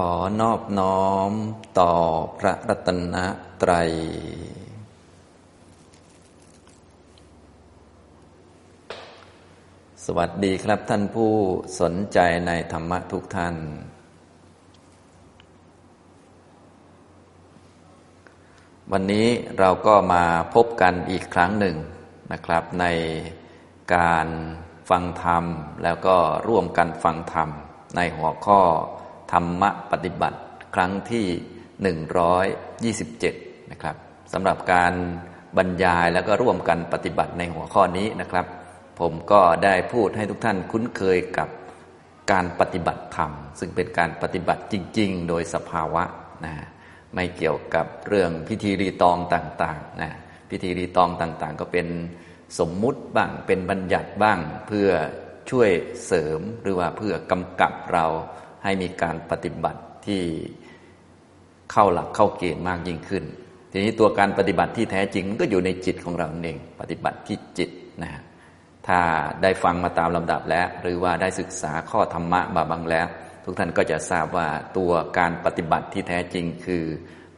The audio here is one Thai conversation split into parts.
ขอนอบน้อมต่อพระรัตนตรัย สวัสดีครับท่านผู้สนใจในธรรมะทุกท่าน วันนี้เราก็มาพบกันอีกครั้งหนึ่งนะครับ ในการฟังธรรมแล้วก็ร่วมกันฟังธรรมในหัวข้อ ธรรมะปฏิบัติครั้งที่ 127 นะครับสำหรับการบรรยายแล้วก็ร่วมกันปฏิบัติในหัวข้อนี้นะครับ ผมก็ได้พูดให้ทุกท่านคุ้นเคยกับการปฏิบัติธรรม ซึ่งเป็นการปฏิบัติจริง ๆ โดยสภาวะนะไม่เกี่ยวกับเรื่องพิธีรีตองต่างๆนะพิธีรีตองต่างๆ ก็เป็นสมมุติบ้างเป็นบัญญัติบ้างเพื่อช่วยเสริมหรือว่าเพื่อกำกับเรา ให้มีการปฏิบัติที่เข้าหลักเข้าเกณฑ์มากยิ่งขึ้น ทีนี้ตัวการปฏิบัติที่แท้จริงก็อยู่ในจิตของเราเอง ปฏิบัติที่จิตนะถ้าได้ฟังมาตามลำดับแล้ว หรือว่าได้ศึกษาข้อธรรมะมาบางแล้ว ทุกท่านก็จะทราบว่าตัวการปฏิบัติที่แท้จริงคือ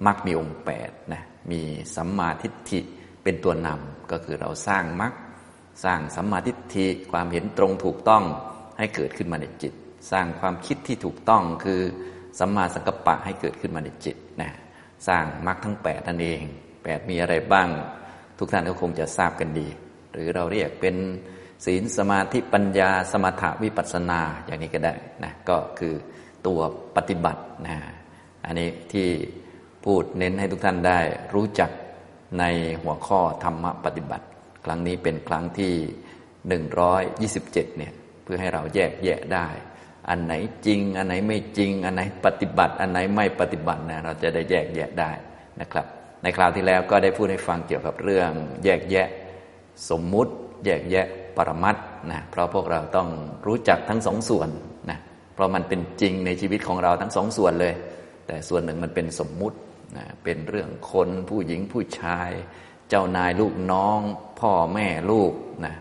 มรรคมีองค์แปดนะมีสัมมาทิฏฐิเป็นตัวนำก็คือเราสร้างมรรคสร้างสัมมาทิฏฐิความเห็นตรงถูกต้องให้เกิดขึ้นมาในจิต สร้างความคิดที่ถูกต้องคือสัมมาสังกัปปะให้เกิดขึ้นมาในจิตนะสร้างมรรคทั้งแปดนั่นเองแปดมีอะไรบ้าง ทุกท่านก็คงจะทราบกันดี หรือเราเรียกเป็นศีลสมาธิปัญญาสมถะวิปัสนาอย่างนี้ก็ได้นะก็คือตัวปฏิบัตินะอันนี้ที่พูดเน้นให้ทุกท่านได้รู้จักในหัวข้อธรรมปฏิบัติ ครั้งนี้เป็นครั้งที่ 127เนี่ยเพื่อให้เราแยกแยะได้ อันไหนจริง อันไหนไม่จริง อันไหนปฏิบัติ อันไหนไม่ปฏิบัตินะเราจะได้แยกแยะได้นะครับ ในคราวที่แล้วก็ได้พูดให้ฟังเกี่ยวกับเรื่อง แยกแยะสมมุติ แยกแยะปรมัตนะเพราะพวกเราต้องรู้จักทั้งสองส่วนนะเพราะมันเป็นจริงในชีวิตของเราทั้งสองส่วนเลย แต่ส่วนหนึ่งมันเป็นสมมุตินะเป็นเรื่องคนผู้หญิงผู้ชาย เจ้านายลูกน้อง พ่อแม่ลูกนะ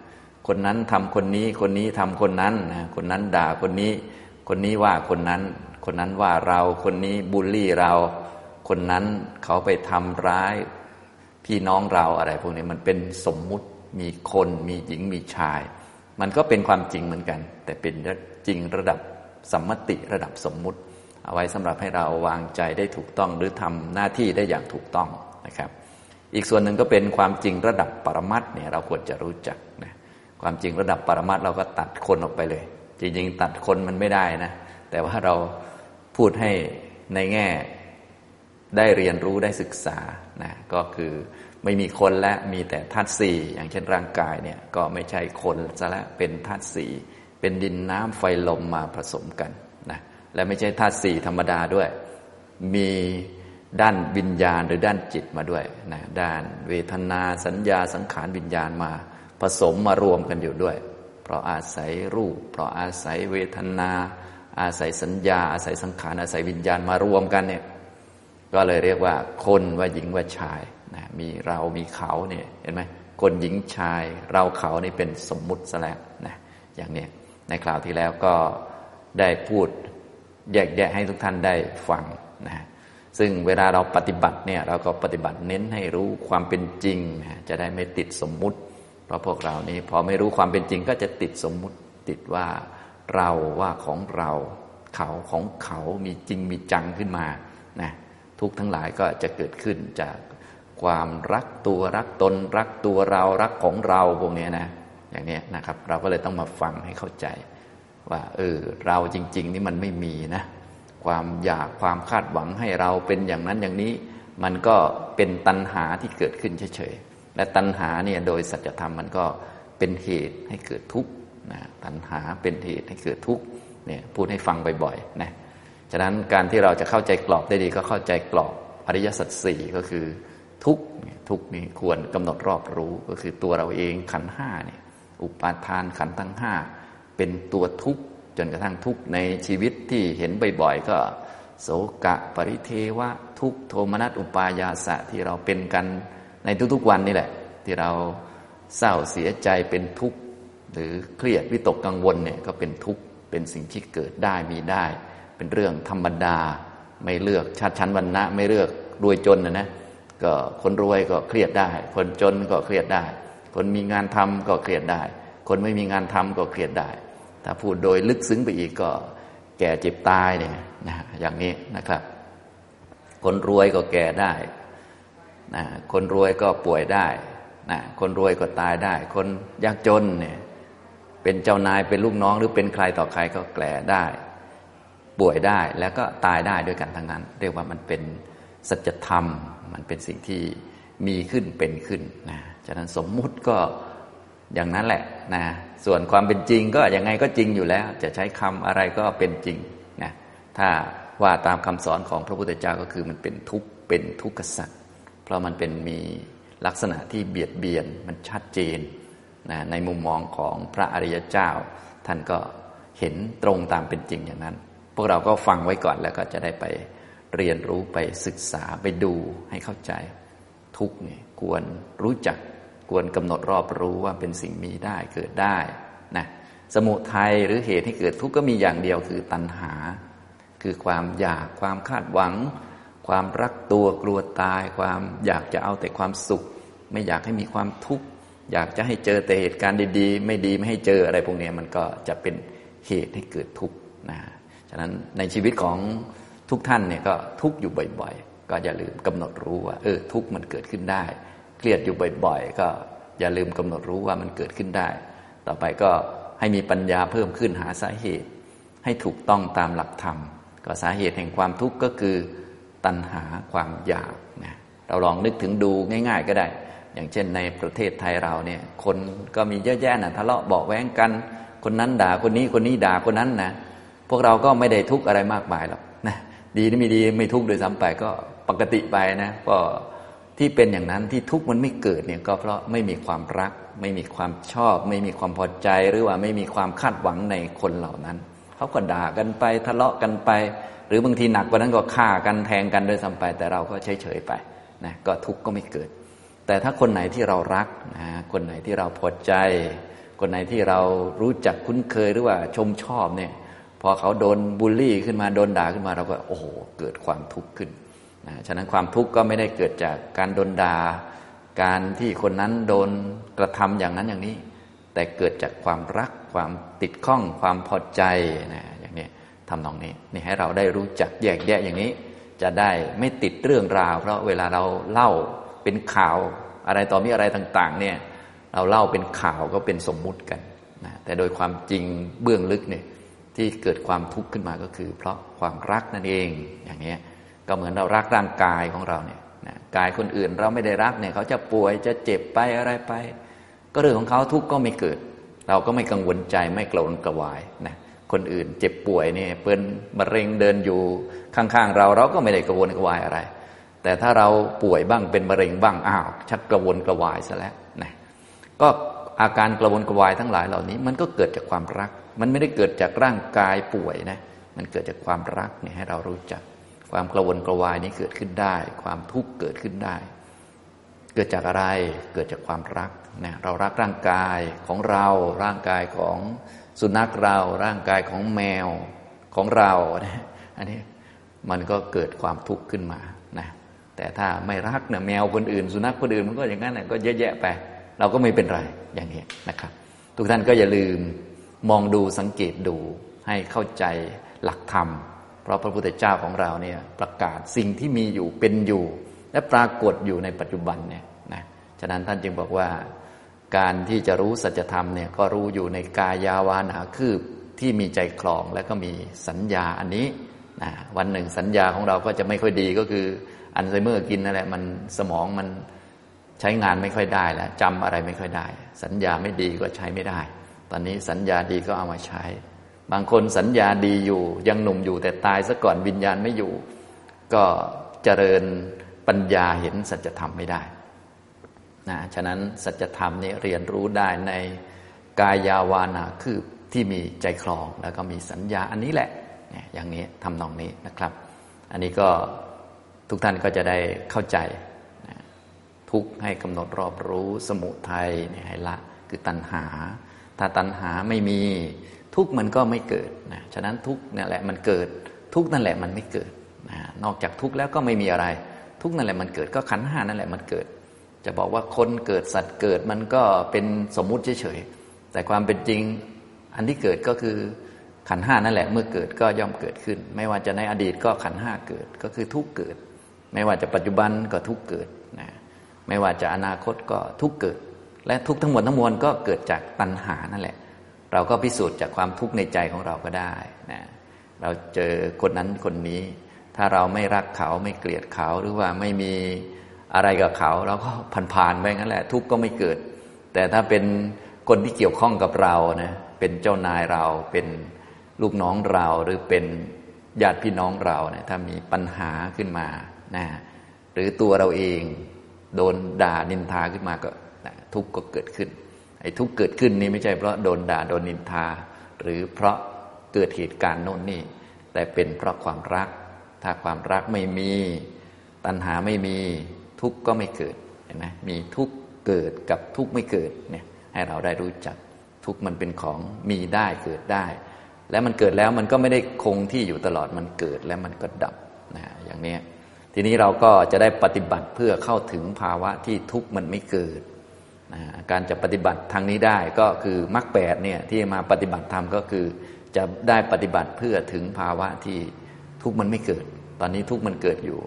คนนั้นทำคนนี้ คนนี้ทำคนนั้นนะคนนั้นด่าคนนี้ คนนี้ว่าคนนั้น คนนั้นว่าเรา คนนี้บูลลี่เรา คนนั้นเขาไปทำร้าย พี่น้องเราอะไร พวกนี้มันเป็นสมมุติมีคนมีหญิงมีชาย มันก็เป็นความจริงเหมือนกัน แต่เป็นจริงระดับสัมมติระดับสมมุติ เอาไว้สำหรับให้เราวางใจได้ถูกต้องหรือทำหน้าที่ได้อย่างถูกต้องนะครับ อีกส่วนหนึ่งก็เป็นความจริงระดับปรมัตเนี่ยเราควรจะรู้จัก ความจริงระดับปรมัตเราก็ตัดคนออกไปเลย จริง ๆ ตัดคนมันไม่ได้นะ แต่ว่าเราพูดให้ในแง่ได้เรียนรู้ได้ศึกษานะก็คือไม่มีคนและมีแต่ธาตุสี่อย่างเช่นร่างกายเนี่ยก็ไม่ใช่คนซะแล้วเป็นธาตุสี่เป็นดินน้ำไฟลมมาผสมกันนะและไม่ใช่ธาตุสี่ธรรมดาด้วย มีด้านวิญญาณหรือด้านจิตมาด้วยนะด้านเวทนาสัญญาสังขารวิญญาณมา ผสมมารวมกันอยู่ด้วย เพราะอาศัยรูป เพราะอาศัยเวทนา อาศัยสัญญา อาศัยสังขาร อาศัยวิญญาณมารวมกันเนี่ย ก็เลยเรียกว่าคนว่าหญิงว่าชายนะมีเรามีเขาเนี่ยเห็นไหมคนหญิงชาย เราเขานี่เป็นสมมุติซะแล้วนะอย่างนี้ในคราวที่แล้วก็ได้พูดแยกแยะให้ทุกท่านได้ฟังนะซึ่งเวลาเราปฏิบัติเนี่ยเราก็ปฏิบัติเน้นให้รู้ความเป็นจริงนะจะได้ไม่ติดสมมุติ เพราะพวกเรานี้พอไม่รู้ความเป็นจริงก็จะติดสมมุติติดว่าเราว่าของเราเขาของเขามีจริงมีจังขึ้นมานะทุกทั้งหลายก็จะเกิดขึ้นจากความรักตัวรักตน รักตัวเรารักของเราพวกนี้นะอย่างนี้นะครับ เราก็เลยต้องมาฟังให้เข้าใจ ว่าเออเราจริง ๆ นี่มันไม่มีนะ ความอยากความคาดหวังให้เราเป็นอย่างนั้นอย่างนี้ มันก็เป็นตัณหาที่เกิดขึ้นเฉย และตัณหาเนี่ยโดยสัจธรรมมันก็เป็นเหตุให้เกิดทุกข์นะตัณหาเป็นเหตุให้เกิดทุกข์เนี่ยพูดให้ฟังบ่อยๆนะฉะนั้นการที่เราจะเข้าใจกรอบได้ดีก็เข้าใจกรอบอริยสัจสี่ก็คือทุกข์ทุกข์นี่ควรกำหนดรอบรู้ก็คือตัวเราเองขันห้าเนี่ยอุปาทานขันทั้งห้าเป็นตัวทุกข์จนกระทั่งทุกข์ในชีวิตที่เห็นบ่อยๆ ก็โสกะปริเทวะทุกโทมนัสอุปายาสะที่เราเป็นกัน ในทุกๆวันนี่แหละ ที่เราเศร้าเสียใจเป็นทุกข์หรือเครียดวิตกกังวลเนี่ยก็เป็นทุกข์เป็นสิ่งที่เกิดได้มีได้ เป็นเรื่องธรรมดา ไม่เลือกชาติชั้นวรรณะ ไม่เลือกรวยจนนะนะก็คนรวยก็เครียดได้ คนจนก็เครียดได้ คนมีงานทำก็เครียดได้ คนไม่มีงานทำก็เครียดได้ ถ้าพูดโดยลึกซึ้งไปอีกก็แก่เจ็บตายเนี่ยนะอย่างนี้นะครับ คนรวยก็แก่ได้ นะคนรวยก็ป่วยได้นะคนรวยก็ตายได้ คนยากจนเนี่ยเป็นเจ้านายเป็นลูกน้องหรือเป็นใครต่อใครก็แก่ได้ ป่วยได้แล้วก็ตายได้ด้วยกันทั้งนั้น เรียกว่ามันเป็นสัจธรรม มันเป็นสิ่งที่มีขึ้นเป็นขึ้นนะฉะนั้นสมมุติก็อย่างนั้นแหละนะส่วนความเป็นจริงก็ยังไงก็จริงอยู่แล้ว จะใช้คำอะไรก็เป็นจริงนะถ้าว่าตามคำสอนของพระพุทธเจ้าก็คือมันเป็นทุกข์เป็นทุกข์สัตว์ เพราะมันเป็นมีลักษณะที่เบียดเบียนมันชัดเจนนะในมุมมองของพระอริยเจ้า ท่านก็เห็นตรงตามเป็นจริงอย่างนั้น พวกเราก็ฟังไว้ก่อนแล้วก็จะได้ไปเรียนรู้ไปศึกษาไปดูให้เข้าใจ ทุกเนี่ยควรรู้จักควรกำหนดรอบรู้ว่าเป็นสิ่งมีได้เกิดได้นะสมุทัยหรือเหตุให้เกิดทุกข์ก็มีอย่างเดียวคือตัณหา คือความอยากความคาดหวัง ความรักตัวกลัวตาย ความอยากจะเอาแต่ความสุข ไม่อยากให้มีความทุกข์อยากจะให้เจอแต่เหตุการณ์ดีๆ ไม่ดีไม่ให้เจออะไรพวกนี้มันก็จะเป็นเหตุให้เกิดทุกข์นะฉะนั้นในชีวิตของทุกท่านเนี่ยก็ทุกข์อยู่บ่อยๆ ก็อย่าลืมกำหนดรู้ว่าเออทุกข์มันเกิดขึ้นได้ เครียดอยู่บ่อยๆ ก็อย่าลืมกำหนดรู้ว่ามันเกิดขึ้นได้ ต่อไปก็ให้มีปัญญาเพิ่มขึ้นหาสาเหตุ ให้ถูกต้องตามหลักธรรม ก็สาเหตุแห่งความทุกข์ก็คือ ตัณหาความอยากนะเราลองนึกถึงดูง่าย ๆ ก็ได้ อย่างเช่นในประเทศไทยเราเนี่ย คนก็มีเยอะแยะนะทะเลาะเบาแว้งกัน คนนั้นด่าคนนี้คนนี้ด่าคนนั้นนะพวกเราก็ไม่ได้ทุกข์อะไรมากมายหรอกนะดีหรือไม่ดีไม่ทุกข์โดยซ้ำไปก็ปกติไปนะก็ที่เป็นอย่างนั้นที่ทุกข์มันไม่เกิดเนี่ยก็เพราะไม่มีความรัก ไม่มีความชอบ ไม่มีความพอใจหรือว่าไม่มีความคาดหวังในคนเหล่านั้นเขาก็ด่ากันไปทะเลาะกันไป หรือบางทีหนักกว่านั้นก็ฆ่ากันแทงกันโดยซ้ำไป แต่เราก็เฉยเฉยไปนะก็ทุกข์ก็ไม่เกิด แต่ถ้าคนไหนที่เรารักนะคนไหนที่เราพอใจ คนไหนที่เรารู้จักคุ้นเคยหรือว่าชมชอบเนี่ยพอเขาโดนบูลลี่ขึ้นมาโดนด่าขึ้นมาเราก็โอ้โหเกิดความทุกข์ขึ้นนะฉะนั้นความทุกข์ก็ไม่ได้เกิดจากการโดนด่าการที่คนนั้นโดนกระทำอย่างนั้นอย่างนี้ แต่เกิดจากความรักความติดข้องความพอใจนะ ทำนองนี้นี่ให้เราได้รู้จักแยกแยะอย่างนี้ จะได้ไม่ติดเรื่องราว เพราะเวลาเราเล่าเป็นข่าวอะไรต่อมีอะไรต่าง ๆ เนี่ย เราเล่าเป็นข่าวก็เป็นสมมุติกันนะแต่โดยความจริงเบื้องลึกเนี่ยที่เกิดความทุกข์ขึ้นมาก็คือ เพราะความรักนั่นเองอย่างนี้ก็เหมือนเรารักร่างกายของเราเนี่ยนะกายคนอื่นเราไม่ได้รักเนี่ยเขาจะป่วยจะเจ็บไปอะไรไป ก็เรื่องของเขาทุกข์ก็ไม่เกิด เราก็ไม่กังวลใจไม่กระวนกระวายนะ คนอื่น เจ็บป่วยเนี่ยเป็นมะเร็งเดินอยู่ข้างๆเราเราก็ไม่ได้กระวนกระวายอะไร แต่ถ้าเราป่วยบ้างเป็นมะเร็งบ้างอ้าวชักกระวนกระวายซะแล้วนะก็อาการกระวนกระวายทั้งหลายเหล่านี้ มันก็เกิดจากความรัก มันไม่ได้เกิดจากร่างกายป่วยนะมันเกิดจากความรักเนี่ยให้เรารู้จัก ความกระวนกระวายนี้เกิดขึ้นได้ ความทุกข์เกิดขึ้นได้ เกิดจากอะไรเกิดจากความรักนะเรารักร่างกายของเราร่างกายของ สุนัขเราร่างกายของแมวของเรานะอันนี้มันก็เกิดความทุกข์ขึ้นมานะแต่ถ้าไม่รักเนะแมวคนอื่น สุนัขคนอื่นมันก็อย่างนั้นนะก็เยอะแยะไป เราก็ไม่เป็นไรอย่างนี้นะครับ ทุกท่านก็อย่าลืมมองดูสังเกตดูให้เข้าใจหลักธรรม เพราะพระพุทธเจ้าของเราเนี่ยประกาศสิ่งที่มีอยู่เป็นอยู่ และปรากฏอยู่ในปัจจุบันเนี่ยนะฉะนั้นท่านจึงบอกว่า การที่จะรู้สัจธรรมเนี่ยก็รู้อยู่ในกายาวานาคืบที่มีใจคลองและก็มีสัญญาอันนี้นะวันหนึ่งสัญญาของเราก็จะไม่ค่อยดีก็คืออัลไซเมอร์กินนั่นแหละมันสมองมันใช้งานไม่ค่อยได้แล้วจำอะไรไม่ค่อยได้ สัญญาไม่ดีก็ใช้ไม่ได้ ตอนนี้สัญญาดีก็เอามาใช้ บางคนสัญญาดีอยู่ ยังหนุ่มอยู่แต่ตายซะก่อนวิญญาณไม่อยู่ ก็เจริญปัญญาเห็นสัจธรรมไม่ได้ นะฉะนั้นสัจธรรมนี่เรียนรู้ได้ในกายาวานาคือที่มีใจคลองแล้วก็มีสัญญาอันนี้แหละ อย่างนี้ทำนองนี้นะครับ อันนี้ก็ทุกท่านก็จะได้เข้าใจ ทุกให้กำหนดรอบรู้สมุทัยให้ละคือตัณหา ถ้าตัณหาไม่มีทุกมันก็ไม่เกิดนะฉะนั้นทุกนั่นแหละมันเกิด ทุกนั่นแหละมันไม่เกิดนะนอกจากทุกแล้วก็ไม่มีอะไร ทุกนั่นแหละมันเกิดก็ขันห้านั่นแหละมันเกิด จะบอกว่าคนเกิดสัตว์เกิดมันก็เป็นสมมุติเฉยๆแต่ความเป็นจริงอันที่เกิดก็คือขันห้านั่นแหละเมื่อเกิดก็ย่อมเกิดขึ้น ไม่ว่าจะในอดีตก็ขันห้าเกิดก็คือทุกเกิด ไม่ว่าจะปัจจุบันก็ทุกเกิดนะไม่ว่าจะอนาคตก็ทุกเกิด และทุกทั้งหมดทั้งมวลก็เกิดจากตัณหานั่นแหละ เราก็พิสูจน์จากความทุกข์ในใจของเราก็ได้นะเราเจอคนนั้นคนนี้ ถ้าเราไม่รักเขาไม่เกลียดเขาหรือว่าไม่มี อะไรกับเขาเราก็ผ่านๆไปงั้นแหละ ทุกข์ก็ไม่เกิด แต่ถ้าเป็นคนที่เกี่ยวข้องกับเรานะเป็นเจ้านายเราเป็นลูกน้องเราหรือเป็นญาติพี่น้องเราเนี่ยถ้ามีปัญหาขึ้นมานะหรือตัวเราเองโดนด่านินทาขึ้นมาก็ทุกข์ก็เกิดขึ้นไอ้ทุกข์เกิดขึ้นนี่ไม่ใช่เพราะโดนด่าโดนนินทา หรือเพราะเกิดเหตุการณ์โน่นนี่ แต่เป็นเพราะความรัก ถ้าความรักไม่มี ตัณหาไม่มี ทุกข์ก็ไม่เกิดเห็นไหมมีทุกข์เกิดกับทุกข์ไม่เกิดเนี่ยให้เราได้รู้จักทุกข์มันเป็นของมีได้เกิดได้ และมันเกิดแล้วมันก็ไม่ได้คงที่อยู่ตลอดมันเกิดแล้วมันก็ดับนะอย่างนี้ทีนี้เราก็จะได้ปฏิบัติเพื่อเข้าถึงภาวะที่ทุกข์มันไม่เกิดนะการจะปฏิบัติทางนี้ได้ก็คือมรรคแปดเนี่ยที่มาปฏิบัติธรรมก็คือจะได้ปฏิบัติเพื่อถึงภาวะที่ทุกข์มันไม่เกิด ตอนนี้ทุกข์มันเกิดอยู่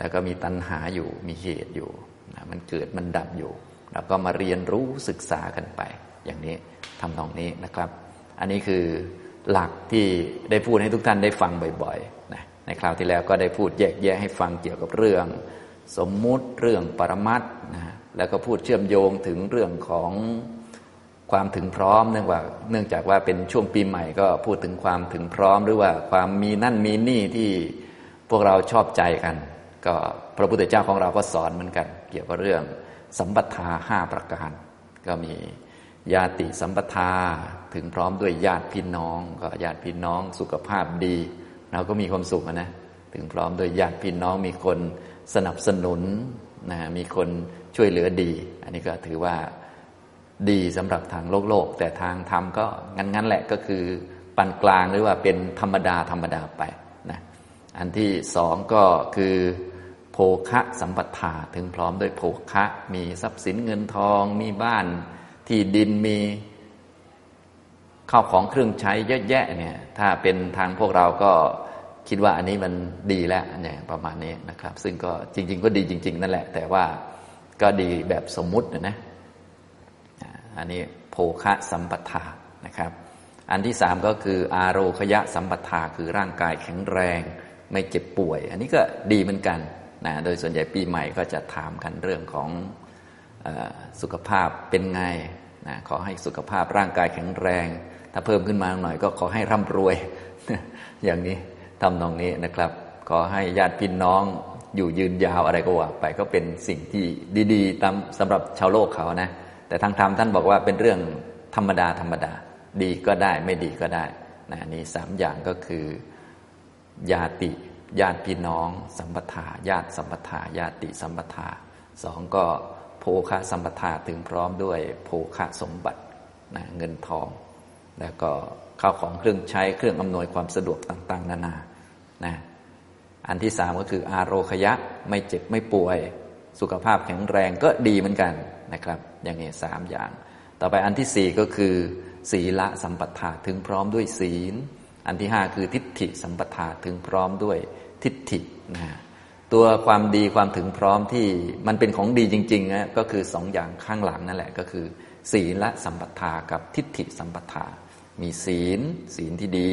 แล้วก็มีตัณหาอยู่มีเหตุอยู่นะมันเกิดมันดับอยู่เราก็มาเรียนรู้ศึกษากันไป อย่างนี้ทำตรงนี้นะครับ อันนี้คือหลักที่ได้พูดให้ทุกท่านได้ฟังบ่อยๆนะในคราวที่แล้วก็ได้พูดแยกแยะให้ฟังเกี่ยวกับเรื่อง สมมุติเรื่องปรมัตนะแล้วก็พูดเชื่อมโยงถึงเรื่องของความถึงพร้อมเนื่องว่าเนื่องจากว่าเป็นช่วงปีใหม่ก็พูดถึงความถึงพร้อม หรือว่าความมีนั่นมีนี่ที่พวกเราชอบใจกัน ก็พระพุทธเจ้าของเราก็สอนเหมือนกัน เกี่ยวกับเรื่องสัมปทาห้าประการ ก็มีญาติสัมปทาถึงพร้อมด้วยญาติพี่น้อง ก็ญาติพี่น้องสุขภาพดี เราก็มีความสุขนะถึงพร้อมด้วยญาติพี่น้องมีคนสนับสนุนนะมีคนช่วยเหลือดี อันนี้ก็ถือว่าดีสำหรับทางโลกโลก แต่ทางธรรมก็งั้นงั้นแหละก็คือปานกลางหรือว่าเป็นธรรมดาธรรมดาไป อันที่สองก็คือโภคะสัมปทาถึงพร้อมด้วยโภคะมีทรัพย์สินเงินทอง มีบ้านที่ดินมีข้าวของเครื่องใช้เยอะแยะเนี่ยถ้าเป็นทางพวกเราก็คิดว่าอันนี้มันดีแล้วเนี่ยประมาณนี้นะครับ ซึ่งก็จริง ๆ ก็ดีจริง ๆ นั่นแหละ แต่ว่าก็ดีแบบสมมุตินะนะอันนี้โภคะสัมปทานะครับ อันที่สามก็คือ อารโคยะสัมปทาคือร่างกายแข็งแรง ไม่เจ็บป่วย อันนี้ก็ดีเหมือนกันนะโดยส่วนใหญ่ปีใหม่ก็จะถามกันเรื่องของอสุขภาพเป็นไงนะขอให้สุขภาพร่างกายแข็งแรง ถ้าเพิ่มขึ้นมาหน่อยก็ขอให้ร่ำรวย อย่างนี้ทำตรงนี้นะครับ ขอให้ญาติพี่น้องอยู่ยืนยาวอะไรก็ว่าไปก็เป็นสิ่งที่ดีๆตามสำหรับชาวโลกเขานะ แต่ทางธรรมท่านบอกว่าเป็นเรื่องธรรมดาธรรมดา ดีก็ได้ไม่ดีก็ได้นะนี่สามอย่างก็คือ ญาติ ญาติพี่น้อง สัมปทา ญาติสัมปทา ญาติสัมปทาสองก็โภคะสัมปทาถึงพร้อมด้วยโภคะสมบัตินะเงินทอง แล้วก็ข้าวของเครื่องใช้เครื่องอำนวยความสะดวกต่างๆ นานานะอันที่สามก็คืออาโรคยะไม่เจ็บไม่ป่วย สุขภาพแข็งแรงก็ดีเหมือนกันนะครับ อย่างนี้สามอย่าง ต่อไปอันที่สี่ก็คือ ศีละสัมปทาถึงพร้อมด้วยศีล อันที่ห้าคือทิฏฐิสัมปทาถึงพร้อมด้วยทิฏฐินะตัวความดีความถึงพร้อมที่มันเป็นของดีจริงๆนะก็คือสองอย่างข้างหลังนั่นแหละก็คือ ศีลและสัมปทากับทิฏฐิสัมปทา มีศีล ศีลที่ดี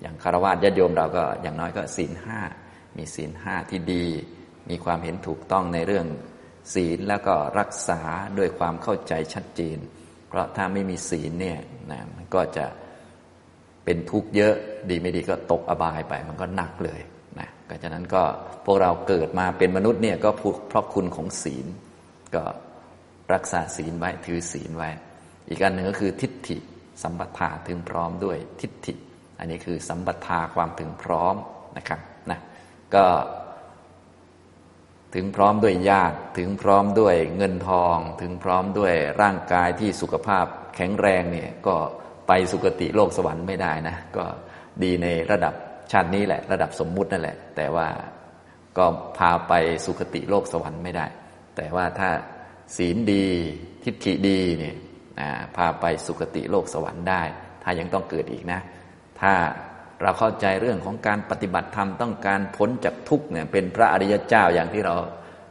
อย่างคารวะญาติโยมเราก็อย่างน้อยก็ศีลห้ามีศีลห้าที่ดี มีความเห็นถูกต้องในเรื่อง ศีลแล้วก็รักษาด้วยความเข้าใจชัดเจน เพราะถ้าไม่มีศีลเนี่ยนะมันก็จะ เป็นทุกข์เยอะดีไม่ดีก็ตกอบายไป มันก็หนักเลยนะก็ฉะนั้นก็พวกเราเกิดมาเป็นมนุษย์เนี่ยก็เพราะคุณของศีล ก็รักษาศีลไว้ถือศีลไว้ อีกอันหนึ่งก็คือทิฏฐิสัมปทาถึงพร้อมด้วยทิฏฐิ อันนี้คือสัมปทาความถึงพร้อมนะครับนะก็ถึงพร้อมด้วยญาติถึงพร้อมด้วยเงินทอง ถึงพร้อมด้วยร่างกายที่สุขภาพแข็งแรงเนี่ยก็ ไปสุคติโลกสวรรค์ไม่ได้นะ ก็ดีในระดับชาตินี้แหละ ระดับสมมุตินั่นแหละ แต่ว่าก็พาไปสุคติโลกสวรรค์ไม่ได้ แต่ว่าถ้าศีลดีทิฏฐิดีเนี่ยพาไปสุคติโลกสวรรค์ได้ ถ้ายังต้องเกิดอีกนะ ถ้าเราเข้าใจเรื่องของการปฏิบัติธรรมต้องการพ้นจากทุกเนี่ยเป็นพระอริยเจ้าอย่างที่เรา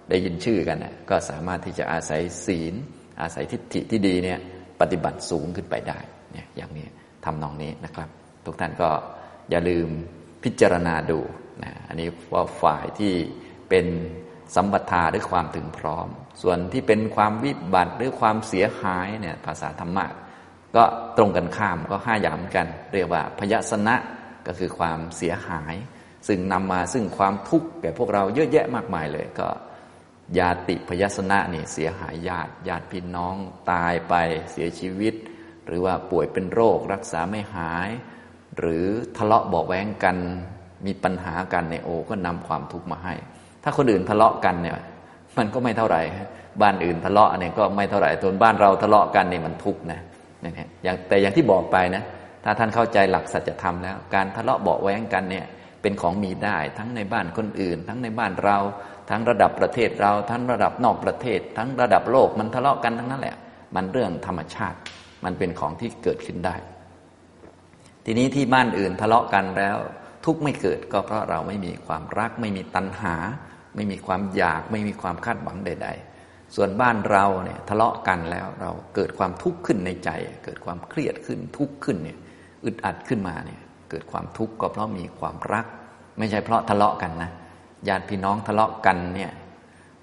ได้ยินชื่อกันนะก็สามารถที่จะอาศัยศีล อาศัยทิฏฐิที่ดีเนี่ยปฏิบัติสูงขึ้นไปได้ เนี่ยอย่างนี้ทำนองนี้นะครับ ทุกท่านก็อย่าลืมพิจารณาดูนะอันนี้ว่าฝ่ายที่เป็นสัมปทาหรือความถึงพร้อม ส่วนที่เป็นความวิบัติหรือความเสียหายเนี่ยภาษาธรรมะก็ตรงกันข้ามก็ห้าอย่างเหมือนกัน เรียกว่าพยสนะก็คือความเสียหาย ซึ่งนำมาซึ่งความทุกข์แก่พวกเราเยอะแยะมากมายเลยก็ญาติพยสนะนี่เสียหายญาติญาติพี่น้องตายไปเสียชีวิต หรือว่าป่วยเป็นโรครักษาไม่หาย หรือทะเลาะเบาแวงกันมีปัญหากันในโอ ก็นำความทุกข์มาให้ ถ้าคนอื่นทะเลาะกันเนี่ยมันก็ไม่เท่าไหร่ บ้านอื่นทะเลาะเนี่ยก็ไม่เท่าไหร่ตัวนบ้านเราทะเลาะกันเนี่ยมันทุกข์นะนี่อย่างแต่อย่างที่บอกไปนะ ถ้าท่านเข้าใจหลักสัจธรรมแล้ว การทะเลาะเบาแวงกันเนี่ยเป็นของมีได้ ทั้งในบ้านคนอื่น ทั้งในบ้านเรา ทั้งระดับประเทศเรา ทั้งระดับนอกประเทศ ทั้งระดับโลกมันทะเลาะกันทั้งนั้นแหละ มันเรื่องธรรมชาติ มันเป็นของที่เกิดขึ้นได้ ทีนี้ที่บ้านอื่นทะเลาะกันแล้ว ทุกไม่เกิดก็เพราะเราไม่มีความรัก ไม่มีตัณหา ไม่มีความอยาก ไม่มีความคาดหวังใด ๆ ส่วนบ้านเราเนี่ยทะเลาะกันแล้วเราเกิดความทุกข์ขึ้นในใจ เกิดความเครียดขึ้นทุกข์ขึ้นเนี่ยอึดอัดขึ้นมาเนี่ยเกิดความทุกข์ก็เพราะมีความรัก ไม่ใช่เพราะทะเลาะกันนะญาติพี่น้องทะเลาะกันเนี่ย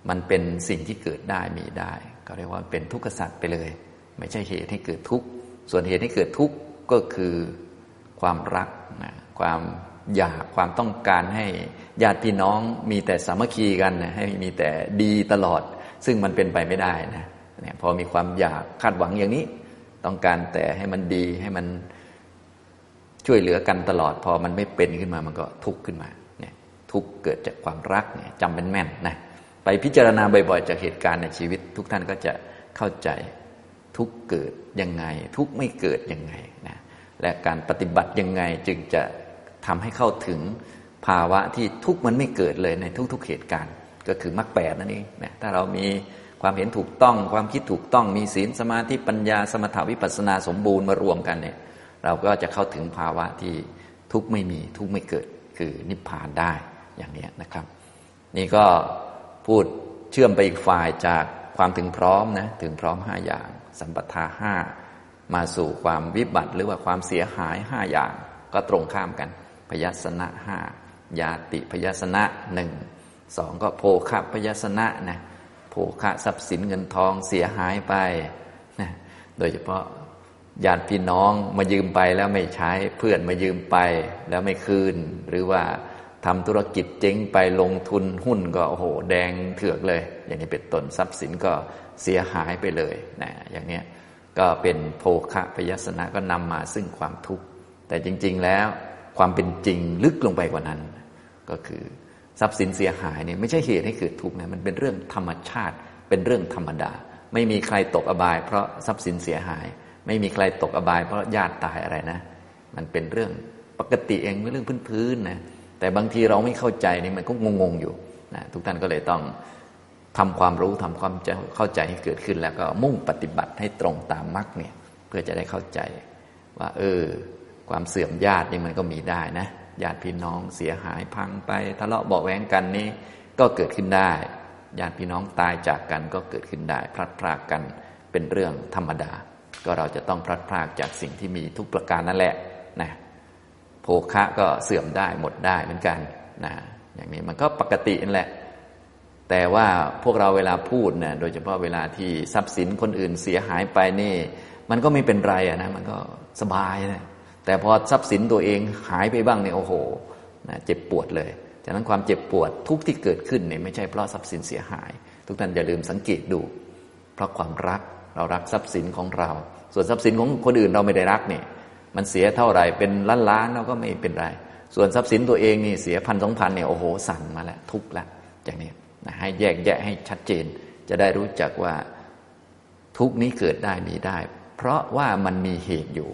มันเป็นสิ่งที่เกิดได้มีได้ ก็เรียกว่าเป็นทุกข์สัตว์ไปเลย ไม่ใช่เหตุให้เกิดทุกข์ ส่วนเหตุให้เกิดทุกข์ก็คือความรักนะความอยากความต้องการให้ญาติพี่น้องมีแต่สามัคคีกันนะให้มีแต่ดีตลอด ซึ่งมันเป็นไปไม่ได้นะเนี่ยพอมีความอยากคาดหวังอย่างนี้ ต้องการแต่ให้มันดีให้มันช่วยเหลือกันตลอด พอมันไม่เป็นขึ้นมามันก็ทุกข์ขึ้นมาเนี่ยทุกข์เกิดจากความรักเนี่ยจำเป็นแม่นนะไปพิจารณาบ่อยๆ จากเหตุการณ์ในชีวิต ทุกท่านก็จะเข้าใจ ทุกเกิดยังไง ทุกไม่เกิดยังไงนะและการปฏิบัติยังไงจึงจะทำให้เข้าถึงภาวะที่ทุกมันไม่เกิดเลยในทุกๆเหตุการณ์ ก็คือมรรคแปดนั่นเองนะถ้าเรามีความเห็นถูกต้อง ความคิดถูกต้องมีศีลสมาธิปัญญาสมถาวิปัสนาสมบูรณ์มารวมกันเนี่ยเราก็จะเข้าถึงภาวะที่ทุกไม่มีทุกไม่เกิดคือนิพพานได้อย่างนี้นะครับ นี่ก็พูดเชื่อมไปอีกฝ่ายจากความถึงพร้อมนะถึงพร้อมห้าอย่าง สัมปทาห้ามาสู่ความวิบัติหรือว่าความเสียหายห้าอย่างก็ตรงข้ามกัน พยัสนะห้ายาติพยัสนะหนึ่งสองก็โภคะพยัสนะนะโภคะทรัพย์สินเงินทองเสียหายไปนะโดยเฉพาะญาติพี่น้องมายืมไปแล้วไม่ใช้เพื่อนมายืมไปแล้วไม่คืน หรือว่า ทำธุรกิจเจ๊งไปลงทุนหุ้นก็โอ้โหแดงเถือกเลย อย่างนี้เป็นต้นทรัพย์สินก็เสียหายไปเลยนะอย่างนี้ก็เป็นโภคะพยสนะก็นำมาซึ่งความทุกข์แต่จริง ๆ แล้วความเป็นจริงลึกลงไปกว่านั้น ก็คือทรัพย์สินเสียหายเนี่ยไม่ใช่เหตุให้เกิดทุกข์นะมันเป็นเรื่องธรรมชาติเป็นเรื่องธรรมดา ไม่มีใครตกอบาย เพราะทรัพย์สินเสียหาย ไม่มีใครตกอบาย เพราะญาติตายอะไรนะ มันเป็นเรื่องปกติเองเป็นเรื่องพื้นๆนะ แต่บางทีเราไม่เข้าใจนี่มันก็งงๆอยู่นะทุกท่านก็เลยต้องทำความรู้ทำความเข้าใจให้เกิดขึ้น แล้วก็มุ่งปฏิบัติให้ตรงตามมรรคเนี่ยเพื่อจะได้เข้าใจว่า เออ ความเสื่อมญาตินี่มันก็มีได้นะญาติพี่น้องเสียหายพังไปทะเลาะเบาแหวงกันนี่ก็เกิดขึ้นได้ญาติพี่น้องตายจากกันก็เกิดขึ้นได้ พลัดพรากกันเป็นเรื่องธรรมดา ก็เราจะต้องพลัดพรากจากสิ่งที่มีทุกประการนั่นแหละ โภคะก็เสื่อมได้หมดได้เหมือนกันนะอย่างนี้มันก็ปกตินั่นแหละ แต่ว่าพวกเราเวลาพูดนะโดยเฉพาะเวลาที่ทรัพย์สินคนอื่นเสียหายไปนี่ มันก็ไม่เป็นไรนะมันก็สบายนะแต่พอทรัพย์สินตัวเองหายไปบ้างเนี่ยโอ้โหนะเจ็บปวดเลยฉะนั้นความเจ็บปวดทุกที่เกิดขึ้นเนี่ยไม่ใช่เพราะทรัพย์สินเสียหาย ทุกท่านอย่าลืมสังเกตดู เพราะความรักเรารักทรัพย์สินของเรา ส่วนทรัพย์สินของคนอื่นเราไม่ได้รักเนี่ย มันเสียเท่าไหร่เป็นล้านล้านเราก็ไม่เป็นไร ส่วนทรัพย์สินตัวเองนี่เสียพันสองพันเนี่ยโอ้โหสั่นมาแล้วทุกข์แล้วอย่างนี้นะให้แยกแยะให้ชัดเจน จะได้รู้จักว่าทุกนี้เกิดได้มีได้ เพราะว่ามันมีเหตุอยู่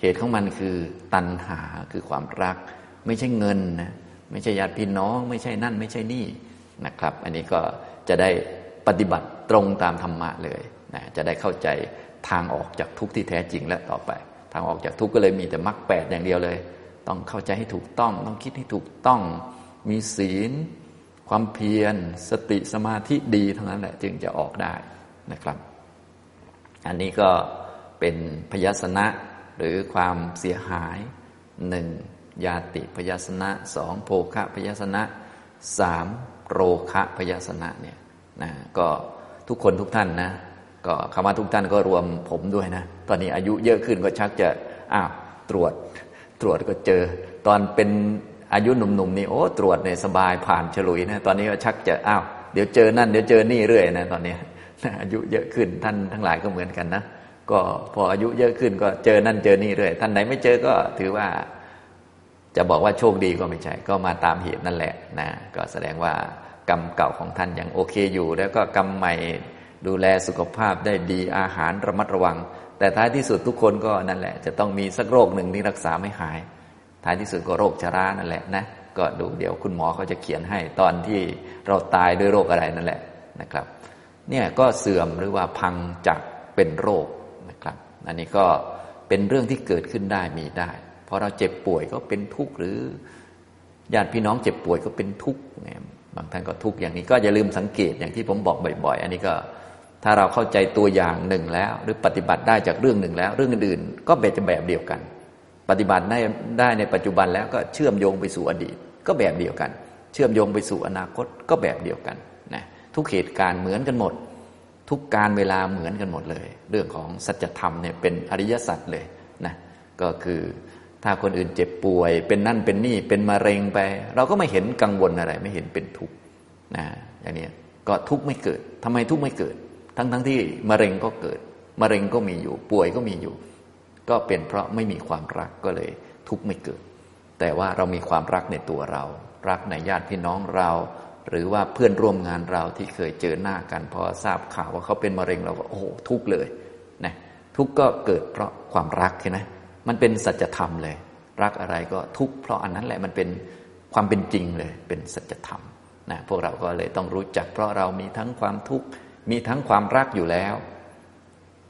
เหตุของมันคือตัณหาคือความรัก ไม่ใช่เงินนะไม่ใช่ญาติพี่น้อง ไม่ใช่นั่นไม่ใช่นี่นะครับ อันนี้ก็จะได้ปฏิบัติตรงตามธรรมะเลยนะจะได้เข้าใจทางออกจากทุกข์ที่แท้จริงและต่อไปางออกจากทุกข์ก็เลยมีแต่มรรคแปดอย่างเดียวเลย ต้องเข้าใจให้ถูกต้อง ต้องคิดให้ถูกต้อง มีศีล ความเพียร สติสมาธิดีเท่านั้นแหละจึงจะออกได้นะครับ อันนี้ก็เป็นพยาสนะหรือความเสียหายหนึ่งยาติพยาสนะสองโภคะพยาสนะสามโรคะพยาสนะเนี่ยนะก็ทุกคนทุกท่านนะ ก็คำว่าทุกท่านก็รวมผมด้วยนะ ตอนนี้อายุเยอะขึ้นก็ชักจะอ้าวตรวจ ตรวจก็เจอ ตอนเป็นอายุหนุ่มๆนี่โอ้ตรวจเนี่ยสบายผ่านฉลุยนะตอนนี้ก็ชักจะอ้าวเดี๋ยวเจอนั่นเดี๋ยวเจอนี่เรื่อยนะตอนนี้อายุเยอะขึ้นท่านทั้งหลายก็เหมือนกันนะก็พออายุเยอะขึ้นก็เจอนั่นเจอนี่เรื่อยท่านไหนไม่เจอก็ถือว่า จะบอกว่าโชคดีก็ไม่ใช่ ก็มาตามเหตุนั่นแหละนะก็แสดงว่ากรรมเก่าของท่านยังโอเคอยู่ แล้วก็กรรมใหม่ ดูแลสุขภาพได้ดีอาหารระมัดระวัง แต่ท้ายที่สุดทุกคนก็นั่นแหละ จะต้องมีสักโรคหนึ่งที่รักษาไม่หาย ท้ายที่สุดก็โรคชรานั่นแหละนะก็ดูเดี๋ยวคุณหมอเขาจะเขียนให้ตอนที่เราตายด้วยโรคอะไรนั่นแหละนะครับ เนี่ยก็เสื่อมหรือว่าพังจากเป็นโรคนะครับ อันนี้ก็เป็นเรื่องที่เกิดขึ้นได้มีได้พอเราเจ็บป่วยก็เป็นทุกข์หรือญาติพี่น้องเจ็บป่วยก็เป็นทุกข์บางท่านก็ทุกข์อย่างนี้ก็อย่าลืมสังเกตอย่างที่ผมบอกบ่อย ๆ อันนี้ก็ ถ้าเราเข้าใจตัวอย่างหนึ่งแล้ว หรือปฏิบัติได้จากเรื่องหนึ่งแล้ว เรื่องอื่นๆก็แบบจะแบบเดียวกัน ปฏิบัติได้ได้ในปัจจุบันแล้วก็เชื่อมโยงไปสู่อดีต ก็แบบเดียวกัน เชื่อมโยงไปสู่อนาคตก็แบบเดียวกันนะทุกเหตุการณ์เหมือนกันหมด ทุกการเวลาเหมือนกันหมดเลย เรื่องของสัจธรรมเนี่ยเป็นอริยสัจเลยนะก็คือถ้าคนอื่นเจ็บป่วย เป็นนั่นเป็นนี่เป็นมะเร็งไป เราก็ไม่เห็นกังวลอะไร ไม่เห็นเป็นทุกข์นะอย่างนี้ก็ทุกข์ไม่เกิดทำไมทุกข์ไม่เกิด ทั้งทั้งที่มะเร็งก็เกิด มะเร็งก็มีอยู่ ป่วยก็มีอยู่ ก็เป็นเพราะไม่มีความรักก็เลย ทุกข์ไม่เกิด แต่ว่าเรามีความรักในตัวเรา รักในญาติพี่น้องเรา หรือว่าเพื่อนร่วมงานเราที่เคยเจอหน้ากัน พอทราบข่าวว่าเขาเป็นมะเร็งเราก็โอ้โหทุกข์เลยนะทุกข์ก็เกิดเพราะความรักใช่ไหมมันเป็นสัจธรรมเลย รักอะไรก็ทุกข์เพราะอันนั้นแหละมันเป็นความเป็นจริงเลย เป็นสัจธรรมนะพวกเราก็เลยต้องรู้จัก เพราะเรามีทั้งความทุกข์ มีทั้งความรักอยู่แล้ว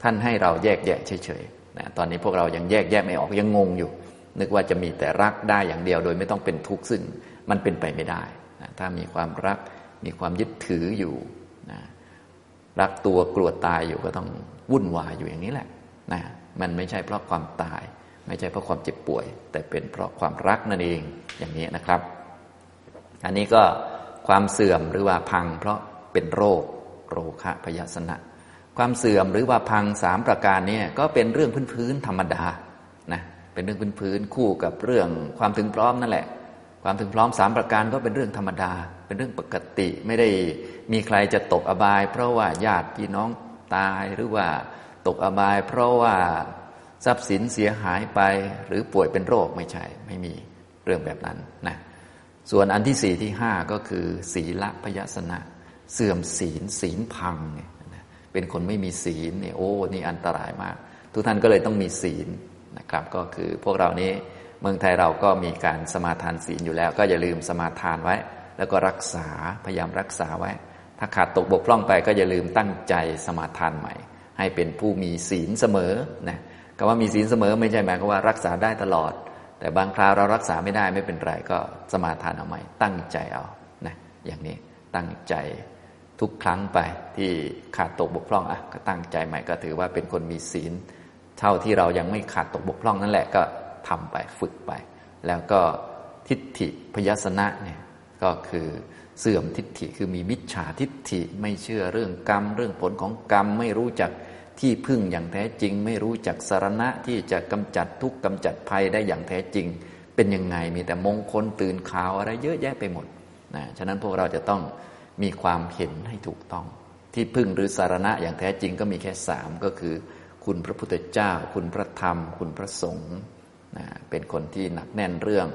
ท่านให้เราแยกแยะเฉยๆนะตอนนี้พวกเรายังแยกแยะไม่ออกยังงงอยู่ นึกว่าจะมีแต่รักได้อย่างเดียวโดยไม่ต้องเป็นทุกข์ซึ่งมันเป็นไปไม่ได้นะถ้ามีความรักมีความยึดถืออยู่นะรักตัวกลัวตายอยู่ก็ต้องวุ่นวายอยู่อย่างนี้แหละนะมันไม่ใช่เพราะความตาย ไม่ใช่เพราะความเจ็บป่วย แต่เป็นเพราะความรักนั่นเองอย่างนี้นะครับ อันนี้ก็ความเสื่อมหรือว่าพังเพราะเป็นโรค โรคะพยาสนะ ความเสื่อมหรือว่าพังสามประการนี้ก็เป็นเรื่องพื้นๆธรรมดานะเป็นเรื่องพื้นๆคู่กับเรื่องความถึงพร้อมนั่นแหละ ความถึงพร้อมสามประการก็เป็นเรื่องธรรมดา เป็นเรื่องปกติไม่ได้มีใครจะตกอบาย เพราะว่าญาติพี่น้องตายหรือว่าตกอบาย เพราะว่าทรัพย์สินเสียหายไปหรือป่วยเป็นโรคไม่ใช่ไม่มีเรื่องแบบนั้นนะส่วนอันที่สี่ที่ห้าก็คือ ศีลพยาสนะ เสื่อมศีลศีลพังเนี่ยเป็นคนไม่มีศีลเนี่ยโอ้นี่อันตรายมาก ทุกท่านก็เลยต้องมีศีลนะครับ ก็คือพวกเรานี้เมืองไทยเราก็มีการสมาทานศีลอยู่แล้ว ก็อย่าลืมสมาทานไว้ แล้วก็รักษาพยายามรักษาไว้ ถ้าขาดตกบกพร่องไปก็อย่าลืมตั้งใจสมาทานใหม่ ให้เป็นผู้มีศีลเสมอนะคำว่ามีศีลเสมอไม่ใช่หมายความว่ารักษาได้ตลอด แต่บางคราวเรารักษาไม่ได้ไม่เป็นไรก็สมาทานเอาใหม่ ตั้งใจเอานะอย่างนี้ตั้งใจ ทุกครั้งไปที่ขาดตกบกพร่องอะก็ตั้งใจใหม่ก็ถือว่าเป็นคนมีศีล เท่าที่เรายังไม่ขาดตกบกพร่องนั่นแหละก็ทำไปฝึกไป แล้วก็ทิฏฐิพยสนะเนี่ยก็คือเสื่อมทิฏฐิคือมีมิจฉาทิฏฐิไม่เชื่อเรื่องกรรม เรื่องผลของกรรมไม่รู้จักที่พึ่งอย่างแท้จริง ไม่รู้จักสารณะที่จะกำจัดทุกข์กำจัดภัยได้อย่างแท้จริง เป็นยังไงมีแต่มงคลตื่นข่าวอะไรเยอะแยะไปหมดนะฉะนั้นพวกเราจะต้อง มีความเห็นให้ถูกต้อง ที่พึ่งหรือสารณะอย่างแท้จริงก็มีแค่สามก็คือ คุณพระพุทธเจ้า คุณพระธรรม คุณพระสงฆ์เป็นคนที่หนักแน่นเรื่อง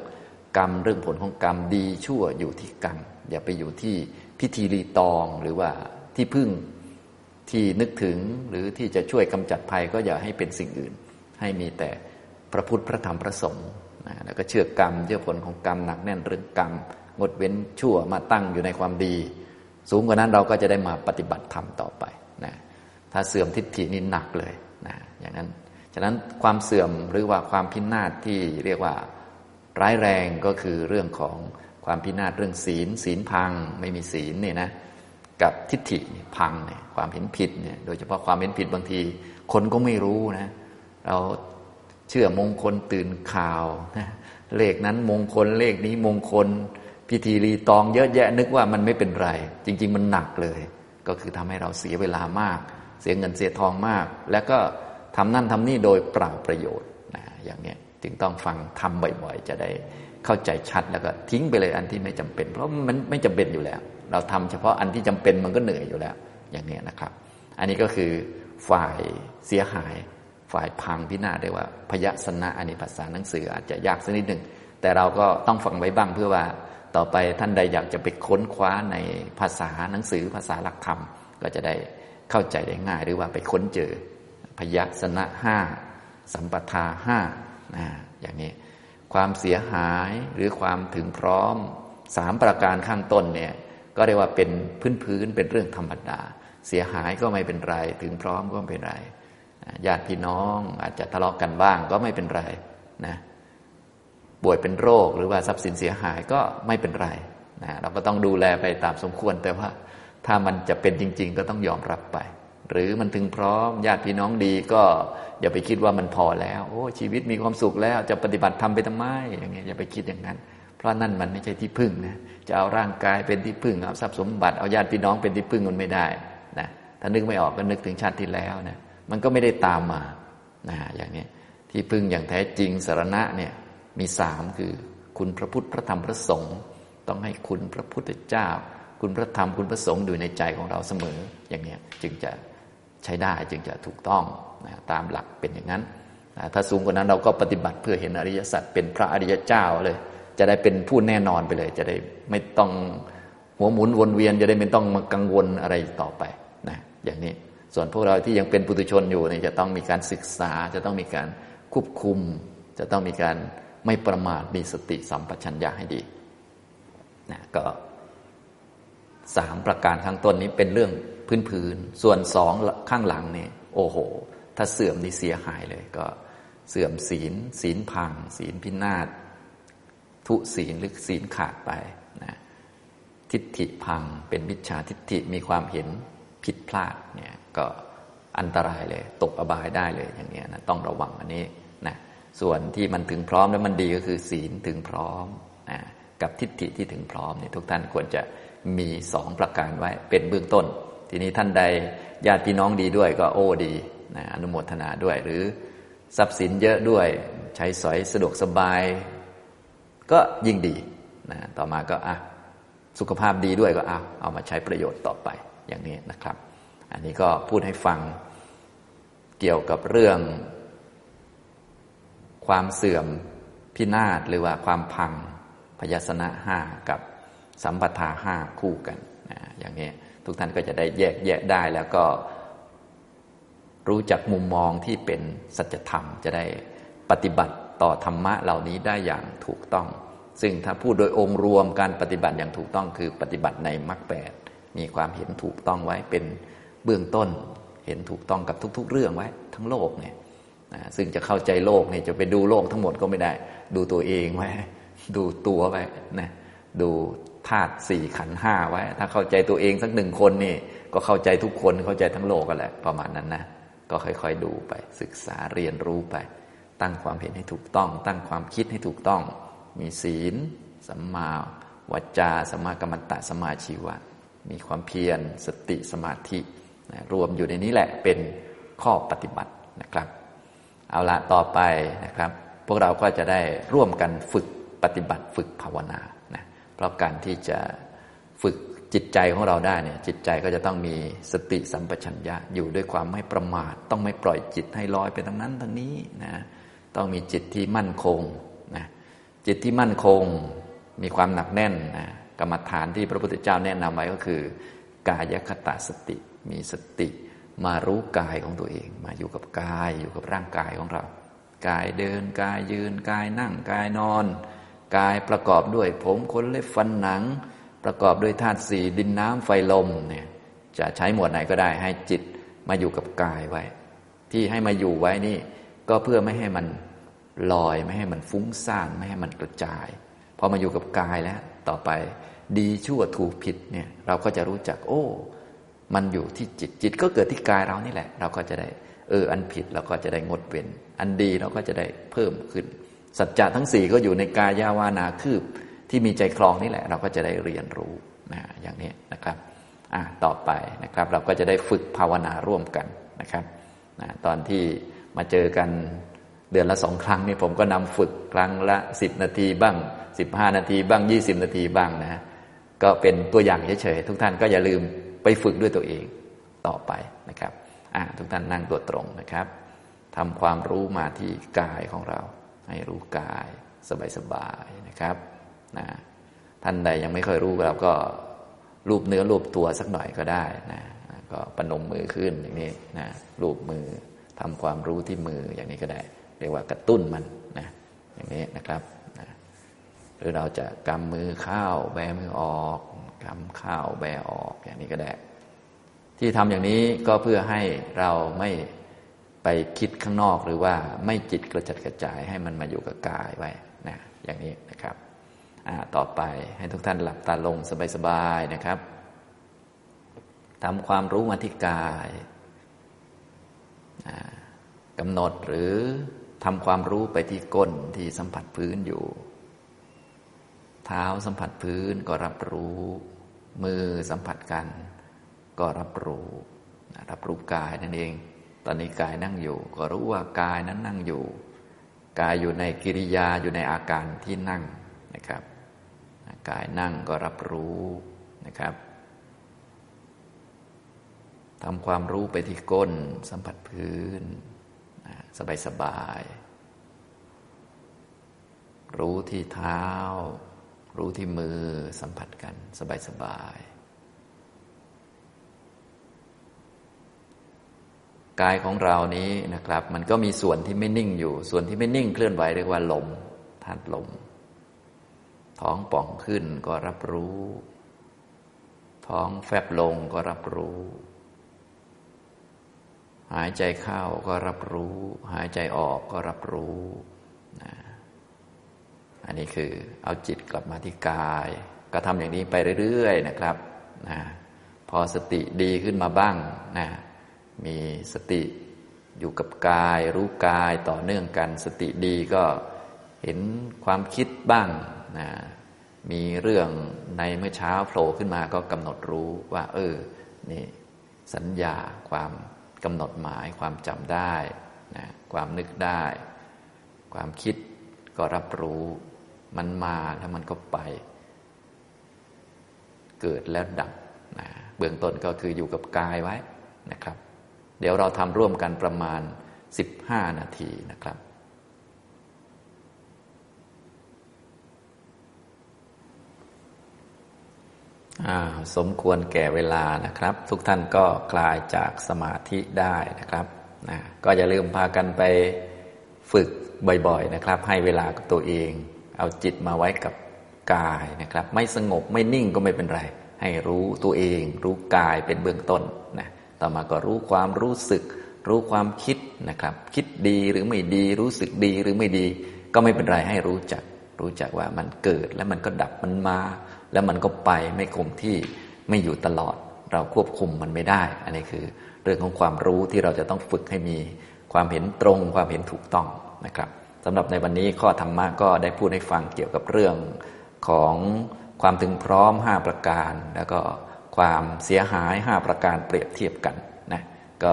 กรรมเรื่องผลของกรรมดีชั่วอยู่ที่กรรม อย่าไปอยู่ที่พิธีรีตองหรือว่าที่พึ่งที่นึกถึงหรือที่จะช่วยกำจัดภัยก็อย่าให้เป็นสิ่งอื่น ให้มีแต่พระพุทธพระธรรมพระสงฆ์แล้วก็เชื่อกรรมเชื่อผลของกรรมหนักแน่นเรื่องกรรมงดเว้นชั่วมาตั้งอยู่ในความดี สูงกว่านั้นเราก็จะได้มาปฏิบัติธรรมต่อไปนะถ้าเสื่อมทิฏฐินี่หนักเลยนะอย่างนั้นฉะนั้นความเสื่อมหรือว่าความพินาศที่เรียกว่าร้ายแรงก็คือเรื่องของความพินาศเรื่องศีล ศีลพังไม่มีศีลเนี่ยนะกับทิฏฐิพังเนี่ยความเห็นผิดเนี่ยโดยเฉพาะความเห็นผิดบางที คนก็ไม่รู้นะเราเชื่อมงคลตื่นข่าวนะเลขนั้นมงคลเลขนี้มงคล พิธีรีตองเยอะแยะนึกว่ามันไม่เป็นไร จริง ๆ มันหนักเลย ก็คือทำให้เราเสียเวลามาก เสียเงินเสียทองมาก แล้วก็ทำนั่นทำนี่โดยเปล่าประโยชน์นะอย่างเนี้ยจึงต้องฟังทำบ่อยๆ จะได้เข้าใจชัดแล้วก็ทิ้งไปเลยอันที่ไม่จำเป็น เพราะมันไม่จำเป็นอยู่แล้ว เราทำเฉพาะอันที่จำเป็นมันก็เหนื่อยอยู่แล้ว อย่างเนี้ยนะครับ อันนี้ก็คือฝ่ายเสียหาย ฝ่ายพังพินาศได้ว่าพยสนะอันนี้ภาษาหนังสืออาจจะยากสักนิดหนึ่งแต่เราก็ต้องฟังไว้บ้างเพื่อว่า ต่อไปท่านใดอยากจะไปค้นคว้าในภาษาหนังสือภาษาหลักธรรม ก็จะได้เข้าใจได้ง่าย หรือว่าไปค้นเจอพยัสนะห้าสัมปทาห้านะอย่างนี้ ความเสียหายหรือความถึงพร้อมสามประการข้างต้นเนี่ยก็เรียกว่าเป็นพื้นพื้นเป็นเรื่องธรรมดา เสียหายก็ไม่เป็นไร ถึงพร้อมก็ไม่เป็นไรญาติพี่น้องอาจจะทะเลาะกกันบ้างก็ไม่เป็นไรนะ ป่วยเป็นโรคหรือว่าทรัพย์สินเสียหายก็ไม่เป็นไรนะเราก็ต้องดูแลไปตามสมควรแต่ว่าถ้ามันจะเป็นจริง ๆ ก็ต้องยอมรับไป หรือมันถึงพร้อมญาติพี่น้องดีก็อย่าไปคิดว่ามันพอแล้ว โอ้ชีวิตมีความสุขแล้วจะปฏิบัติทำไปทำไมอย่างเงี้ยอย่าไปคิดอย่างนั้น เพราะนั่นมันไม่ใช่ที่พึ่งนะจะเอาร่างกายเป็นที่พึ่งเอาทรัพย์สมบัติเอาญาติพี่น้องเป็นที่พึ่งมันไม่ได้นะถ้านึกไม่ออกก็นึกถึงชาติที่แล้วนะมันก็ไม่ได้ตามมานะอย่างนี้ที่พึ่งอย่างแท้จริงสารณะเนี่ย มีสามคือ คุณพระพุทธพระธรรมพระสงฆ์ต้องให้คุณพระพุทธเจ้า คุณพระธรรมคุณพระสงฆ์อยู่ในใจของเราเสมออย่างนี้จึงจะใช้ได้จึงจะถูกต้องนะตามหลักเป็นอย่างนั้นนะถ้าสูงกว่านั้นเราก็ปฏิบัติเพื่อเห็นอริยสัจเป็นพระอริยเจ้าเลย จะได้เป็นผู้แน่นอนไปเลย จะได้ไม่ต้องหัวหมุนวนเวียนจะได้ไม่ต้องมากังวลอะไรต่อไปนะอย่างนี้ส่วนพวกเราที่ยังเป็นปุถุชนอยู่เนี่ยจะต้องมีการศึกษา จะต้องมีการควบคุม จะต้องมีการ ไม่ประมาทมีสติสัมปชัญญะให้ดีนะก็สามประการข้างต้นนี้เป็นเรื่องพื้นๆส่วนสองข้างหลังเนี่ยโอ้โห ถ้าเสื่อมนี่เสียหายเลย ก็เสื่อมศีล ศีลพัง ศีลพินาศทุศีลหรือศีลขาดไปนะทิฏฐิพังเป็นมิจฉาทิฏฐิมีความเห็นผิดพลาดเนี่ยก็อันตรายเลย ตกอบายได้เลยอย่างนี้นะต้องระวังอันนี้ ส่วนที่มันถึงพร้อมแล้วมันดีก็คือศีลถึงพร้อมกับทิฏฐิที่ถึงพร้อมเนี่ยทุกท่านควรจะมีสองประการไว้เป็นเบื้องต้น ทีนี้ท่านใดญาติพี่น้องดีด้วยก็โอ้ดีนะอนุโมทนาด้วยหรือทรัพย์สินเยอะด้วยใช้สอยสะดวกสบาย ก็ยิ่งดีนะต่อมาก็อะสุขภาพดีด้วยก็เอาเอามาใช้ประโยชน์ต่อไปอย่างนี้นะครับ อันนี้ก็พูดให้ฟังเกี่ยวกับเรื่อง ความเสื่อมพินาศหรือว่าความพังพยาสนะห้ากับสัมปทาห้าคู่กันนะอย่างนี้ทุกท่านก็จะได้แยกแยะได้แล้วก็รู้จักมุมมองที่เป็นสัจธรรม จะได้ปฏิบัติต่อธรรมะเหล่านี้ได้อย่างถูกต้อง ซึ่งถ้าพูดโดยองค์รวมการปฏิบัติอย่างถูกต้อง คือปฏิบัติในมรรคแปดมีความเห็นถูกต้องไว้เป็นเบื้องต้น เห็นถูกต้องกับทุก ๆ เรื่องไว้ ทั้งโลกเนี่ย นะซึ่งจะเข้าใจโลกเนี่ยจะไปดูโลกทั้งหมดก็ไม่ได้ ดูตัวเองไว้ดูตัวไว้นะดูธาตุสี่ขันห้าไว้ ถ้าเข้าใจตัวเองสักหนึ่งคนนี่ก็เข้าใจทุกคนเข้าใจทั้งโลกกันแหละประมาณนั้นนะก็ค่อยๆดูไป ศึกษาเรียนรู้ไป ตั้งความเห็นให้ถูกต้อง ตั้งความคิดให้ถูกต้อง มีศีลสัมมาวจาสัมมากรรมตะสัมมาชีวะ มีความเพียรสติสมาธิรวมอยู่ในนี้แหละเป็นข้อปฏิบัตินะครับ เอาละต่อไปนะครับ พวกเราก็จะได้ร่วมกันฝึกปฏิบัติฝึกภาวนานะเพราะการที่จะฝึกจิตใจของเราได้เนี่ยจิตใจก็จะต้องมีสติสัมปชัญญะอยู่ด้วยความไม่ประมาท ต้องไม่ปล่อยจิตให้ลอยไปทางนั้นทางนี้นะต้องมีจิตที่มั่นคงนะจิตที่มั่นคงมีความหนักแน่นนะกรรมฐานที่พระพุทธเจ้าแนะนำไว้ก็คือ กายคตาสติ มีสติ มารู้กายของตัวเอง มาอยู่กับกายอยู่กับร่างกายของเรา กายเดินกายยืนกายนั่งกายนอน กายประกอบด้วยผมขนเล็บฟันหนัง ประกอบด้วยธาตุสี่ดินน้ำไฟลมเนี่ยจะใช้หมวดไหนก็ได้ให้จิตมาอยู่กับกายไว้ ที่ให้มาอยู่ไว้นี่ ก็เพื่อไม่ให้มันลอยไม่ให้มันฟุ้งซ่านไม่ให้มันกระจายพอมาอยู่กับกายแล้ว ต่อไปดีชั่วถูกผิดเนี่ยเราก็จะรู้จักโอ้ มันอยู่ที่จิตจิตก็เกิดที่กายเรานี่แหละ เราก็จะได้ เออ อันผิดเราก็จะได้งดเว้น อันดีเราก็จะได้เพิ่มขึ้น สัจจะทั้งสี่ก็อยู่ในกายาวานาคืบที่มีใจคลองนี่แหละ เราก็จะได้เรียนรู้นะอย่างนี้นะครับอ่าต่อไปนะครับ เราก็จะได้ฝึกภาวนาร่วมกันนะครับนะตอนที่มาเจอกันเดือนละสองครั้งนี่ผมก็นำฝึกครั้งละสิบนาทีบ้างสิบห้านาทีบ้างยี่สิบนาทีบ้างนะก็เป็นตัวอย่างเฉยๆทุกท่านก็อย่าลืม ไปฝึกด้วยตัวเองต่อไปนะครับทุกท่านนั่งตัวตรงนะครับทำความรู้มาที่กายของเรา ให้รู้กายสบายๆนะครับนะท่านใดยังไม่เคยรู้เราก็รูปเนื้อรูปตัวสักหน่อยก็ได้นะก็ปนมมือขึ้นอย่างนี้นะรูปมือทำความรู้ที่มืออย่างนี้ก็ได้ เรียกว่ากระตุ้นมันนะอย่างนี้นะครับนะหรือเราจะกำมือเข้าแบมือออก กำเข้าวแบออกอย่างนี้ก็ได้ ที่ทำอย่างนี้ก็เพื่อให้เราไม่ไปคิดข้างนอกหรือว่าไม่จิตกระจัดกระจายให้มันมาอยู่กับกายไว้นะอย่างนี้นะครับต่อไปให้ทุกท่านหลับตาลงสบายๆนะครับทำความรู้มาที่กายกำหนดหรือทำความรู้ไปที่ก้นที่สัมผัสพื้นอยู่ เท้าสัมผัสพื้นก็รับรู้ มือสัมผัสกัน ก็รับรู้รับรู้กายนั่นเอง ตอนนี้กายนั่งอยู่ ก็รู้ว่ากายนั้นนั่งอยู่ กายอยู่ในกิริยาอยู่ในอาการที่นั่งนะครับกายนั่งก็รับรู้นะครับทำความรู้ไปที่ก้น สัมผัสพื้น สบายสบาย รู้ที่เท้า รู้ที่มือสัมผัสกัน สบายสบายกายของเรานี้นะครับ มันก็มีส่วนที่ไม่นิ่งอยู่ ส่วนที่ไม่นิ่งเคลื่อนไหวเรียกว่าลมธาตุลม ท้องป่องขึ้นก็รับรู้ ท้องแฟบลงก็รับรู้ หายใจเข้าก็รับรู้ หายใจออกก็รับรู้ อันนี้คือเอาจิตกลับมาที่กาย ก็ทำอย่างนี้ไปเรื่อยๆนะครับนะพอสติดีขึ้นมาบ้างนะมีสติอยู่กับกาย รู้กายต่อเนื่องกัน สติดีก็เห็นความคิดบ้างนะมีเรื่องในเมื่อเช้าโผล่ขึ้นมาก็กำหนดรู้ว่า เออนี่สัญญาความกำหนดหมายความจำได้นะความนึกได้ ความคิดก็รับรู้ มันมาแล้วมันก็ไป เกิดแล้วดับนะเบื้องต้นก็คืออยู่กับกายไว้นะครับ เดี๋ยวเราทำร่วมกันประมาณ 15 นาทีนะครับสมควรแก่เวลานะครับ ทุกท่านก็คลายจากสมาธิได้นะครับนะก็อย่าลืมพากันไปฝึกบ่อยๆนะครับ ให้เวลากับตัวเอง เอาจิตมาไว้กับกายนะครับ ไม่สงบไม่นิ่งก็ไม่เป็นไร ให้รู้ตัวเอง รู้กายเป็นเบื้องต้นนะต่อมาก็รู้ความรู้สึก รู้ความคิดนะครับ คิดดีหรือไม่ดีรู้สึกดีหรือไม่ดี ก็ไม่เป็นไรให้รู้จัก รู้จักว่ามันเกิดแล้วมันก็ดับมันมา แล้วมันก็ไปไม่คงที่ไม่อยู่ตลอด เราควบคุมมันไม่ได้ อันนี้คือ เรื่องของความรู้ที่เราจะต้องฝึกให้มีความเห็นตรง ความเห็นถูกต้องนะครับ สำหรับในวันนี้ข้อธรรมะก็ได้พูดให้ฟังเกี่ยวกับเรื่องของความถึงพร้อม 5 ประการ แล้วก็ความเสียหาย 5 ประการเปรียบเทียบกันนะก็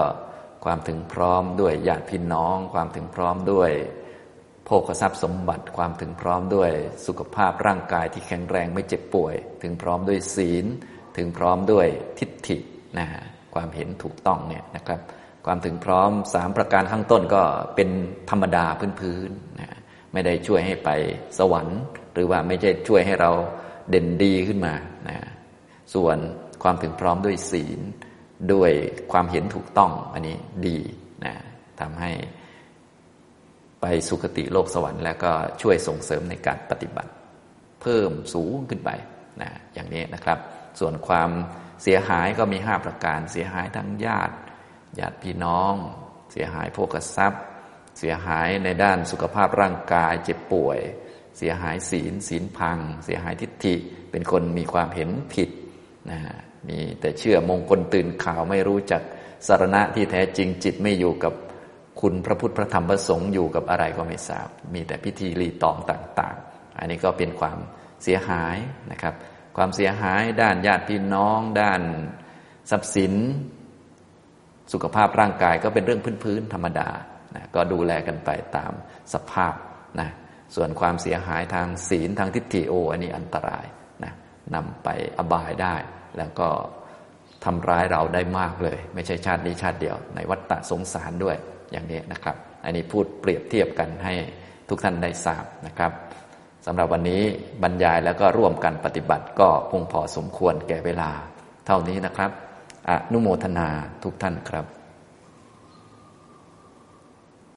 ความถึงพร้อมด้วยญาติพี่น้อง ความถึงพร้อมด้วยโภคทรัพย์สมบัติ ความถึงพร้อมด้วยสุขภาพร่างกายที่แข็งแรงไม่เจ็บป่วย ถึงพร้อมด้วยศีล ถึงพร้อมด้วยทิฏฐินะความเห็นถูกต้องเนี่ยนะครับ ความถึงพร้อมสามประการข้างต้นก็เป็นธรรมดาพื้นๆนะไม่ได้ช่วยให้ไปสวรรค์ หรือว่าไม่ใช่ช่วยให้เราเด่นดีขึ้นมานะส่วนความถึงพร้อมด้วยศีล ด้วยความเห็นถูกต้องอันนี้ดีนะทำให้ไปสุคติโลกสวรรค์แล้วก็ช่วยส่งเสริมในการปฏิบัติ เพิ่มสูงขึ้นไปนะอย่างนี้นะครับ ส่วนความเสียหายก็มีห้าประการเสียหายทั้งญาติ ญาติพี่น้อง เสียหายโภคทรัพย์ เสียหายในด้านสุขภาพร่างกายเจ็บป่วย เสียหายศีลศีลพัง เสียหายทิฏฐิเป็นคนมีความเห็นผิดนะมีแต่เชื่อมงคลตื่นข่าวไม่รู้จักสารณะที่แท้จริงจิตไม่อยู่กับคุณพระพุทธพระธรรมพระสงฆ์อยู่กับอะไรก็ไม่ทราบ มีแต่พิธีรีตองต่าง ๆ อันนี้ก็เป็นความเสียหายนะครับ ความเสียหายด้านญาติพี่น้อง ด้านทรัพย์สิน สุขภาพร่างกายก็เป็นเรื่องพื้นๆธรรมดานะก็ดูแลกันไปตามสภาพนะส่วนความเสียหายทางศีลทางทิฏฐิโอ อันนี้อันตรายนะนำไปอบายได้ แล้วก็ทำร้ายเราได้มากเลย ไม่ใช่ชาตินี้ชาติเดียว ในวัฏฏะสงสารด้วยอย่างนี้นะครับ อันนี้พูดเปรียบเทียบกันให้ทุกท่านได้ทราบนะครับสำหรับวันนี้บรรยายแล้วก็ร่วมกันปฏิบัติก็คงพอสมควรแก่เวลา เท่านี้นะครับ นุโมทนาทุกท่านครับ